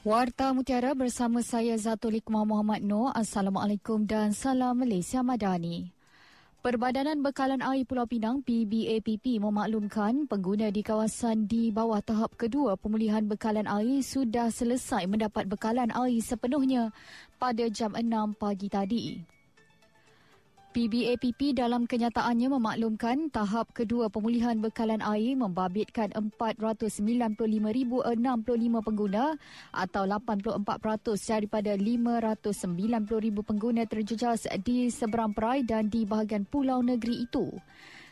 Warta Mutiara bersama saya Zatul Iqmah Muhammad Noor. Assalamualaikum dan salam Malaysia Madani. Perbadanan Bekalan Air Pulau Pinang PBAPP memaklumkan pengguna di kawasan di bawah tahap kedua pemulihan bekalan air sudah selesai mendapat bekalan air sepenuhnya pada jam 6 pagi tadi. PBAPP dalam kenyataannya memaklumkan tahap kedua pemulihan bekalan air membabitkan 495,065 pengguna atau 84% daripada 590,000 pengguna terjejas di seberang perai dan di bahagian pulau negeri itu.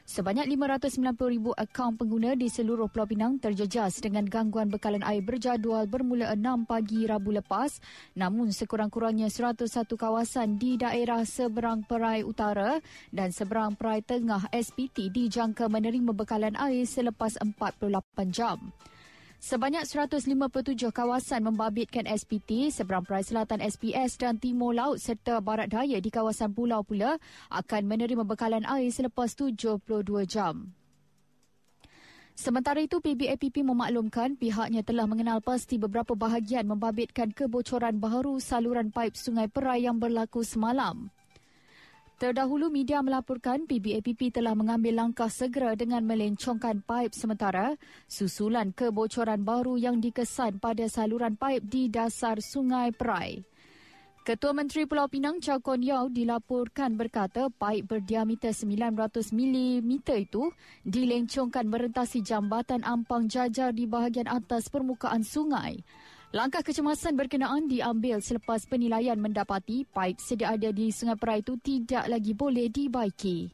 Sebanyak 590,000 akaun pengguna di seluruh Pulau Pinang terjejas dengan gangguan bekalan air berjadual bermula 6 pagi Rabu lepas namun sekurang-kurangnya 101 kawasan di daerah seberang perai utara dan seberang perai tengah SPT dijangka menerima bekalan air selepas 48 jam. Sebanyak 157 kawasan membabitkan SPT seberang perai selatan SPS dan timur laut serta barat daya di kawasan pulau pula akan menerima bekalan air selepas 72 jam. Sementara itu, PBAPP memaklumkan pihaknya telah mengenal pasti beberapa bahagian membabitkan kebocoran baharu saluran paip Sungai Perai yang berlaku semalam. Terdahulu media melaporkan PBAPP telah mengambil langkah segera dengan melencongkan paip sementara susulan kebocoran baru yang dikesan pada saluran paip di dasar Sungai Perai. Ketua Menteri Pulau Pinang Chow Kon Yao dilaporkan berkata paip berdiameter 900 mm itu dilencongkan merentasi jambatan ampang jajar di bahagian atas permukaan sungai. Langkah kecemasan berkenaan diambil selepas penilaian mendapati paip sedia ada di Sungai Perai itu tidak lagi boleh dibaiki.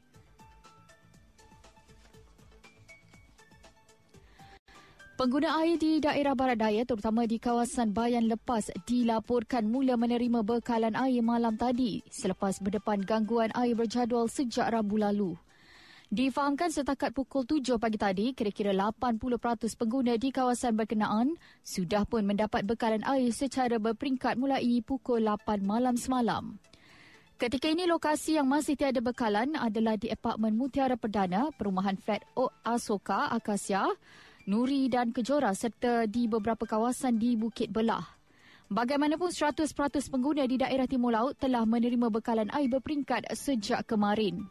Pengguna air di daerah barat daya terutama di kawasan Bayan Lepas dilaporkan mula menerima bekalan air malam tadi selepas berdepan gangguan air berjadual sejak Rabu lalu. Difahamkan setakat pukul 7 pagi tadi, kira-kira 80% pengguna di kawasan berkenaan sudah pun mendapat bekalan air secara berperingkat mulai pukul 8 malam semalam. Ketika ini, lokasi yang masih tiada bekalan adalah di Apartmen Mutiara Perdana, Perumahan Flat O Asoka, Akasia, Nuri dan Kejora serta di beberapa kawasan di Bukit Belah. Bagaimanapun 100% pengguna di daerah Timur Laut telah menerima bekalan air berperingkat sejak kemarin.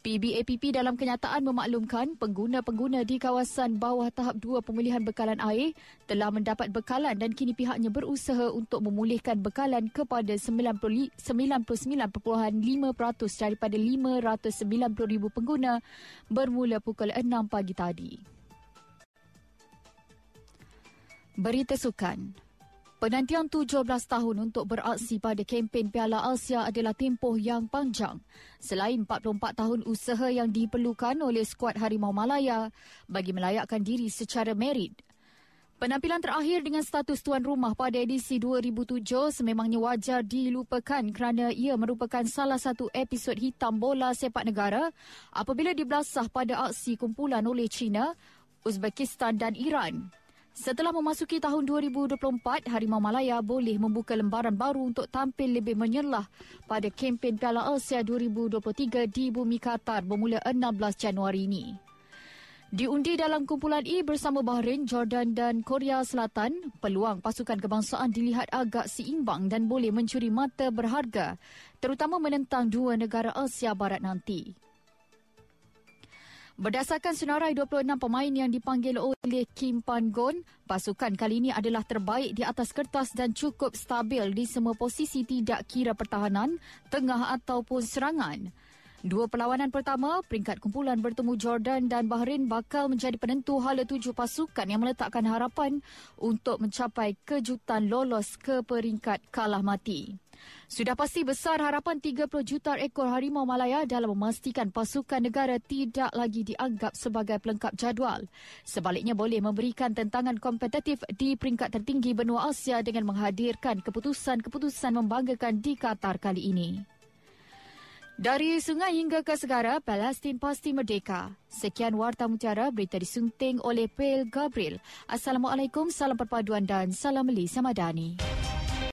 PBAPP dalam kenyataan memaklumkan pengguna-pengguna di kawasan bawah tahap 2 pemulihan bekalan air telah mendapat bekalan dan kini pihaknya berusaha untuk memulihkan bekalan kepada 99.5% daripada 590,000 pengguna bermula pukul 6 pagi tadi. Berita sukan. Penantian 17 tahun untuk beraksi pada kempen Piala Asia adalah tempoh yang panjang. Selain 44 tahun usaha yang diperlukan oleh skuad Harimau Malaya bagi melayakkan diri secara merit. Penampilan terakhir dengan status tuan rumah pada edisi 2007 sememangnya wajar dilupakan kerana ia merupakan salah satu episod hitam bola sepak negara apabila dibelasah pada aksi kumpulan oleh China, Uzbekistan dan Iran. Setelah memasuki tahun 2024, Harimau Malaya boleh membuka lembaran baru untuk tampil lebih menyelah pada kempen Piala Asia 2023 di Bumi Qatar bermula 16 Januari ini. Diundi dalam kumpulan E bersama Bahrain, Jordan dan Korea Selatan, peluang pasukan kebangsaan dilihat agak seimbang dan boleh mencuri mata berharga, terutama menentang dua negara Asia Barat nanti. Berdasarkan senarai 26 pemain yang dipanggil oleh Kim Pan-gon, pasukan kali ini adalah terbaik di atas kertas dan cukup stabil di semua posisi tidak kira pertahanan, tengah ataupun serangan. Dua perlawanan pertama, peringkat kumpulan bertemu Jordan dan Bahrain bakal menjadi penentu hala tujuh pasukan yang meletakkan harapan untuk mencapai kejutan lolos ke peringkat kalah mati. Sudah pasti besar harapan 30 juta ekor harimau Malaya dalam memastikan pasukan negara tidak lagi dianggap sebagai pelengkap jadual. Sebaliknya boleh memberikan tentangan kompetitif di peringkat tertinggi benua Asia dengan menghadirkan keputusan-keputusan membanggakan di Qatar kali ini. Dari sungai hingga ke segara, Palestin pasti merdeka. Sekian Warta Mutiara, berita disunting oleh Pel Gabriel. Assalamualaikum, salam perpaduan dan salam Melisa Madani.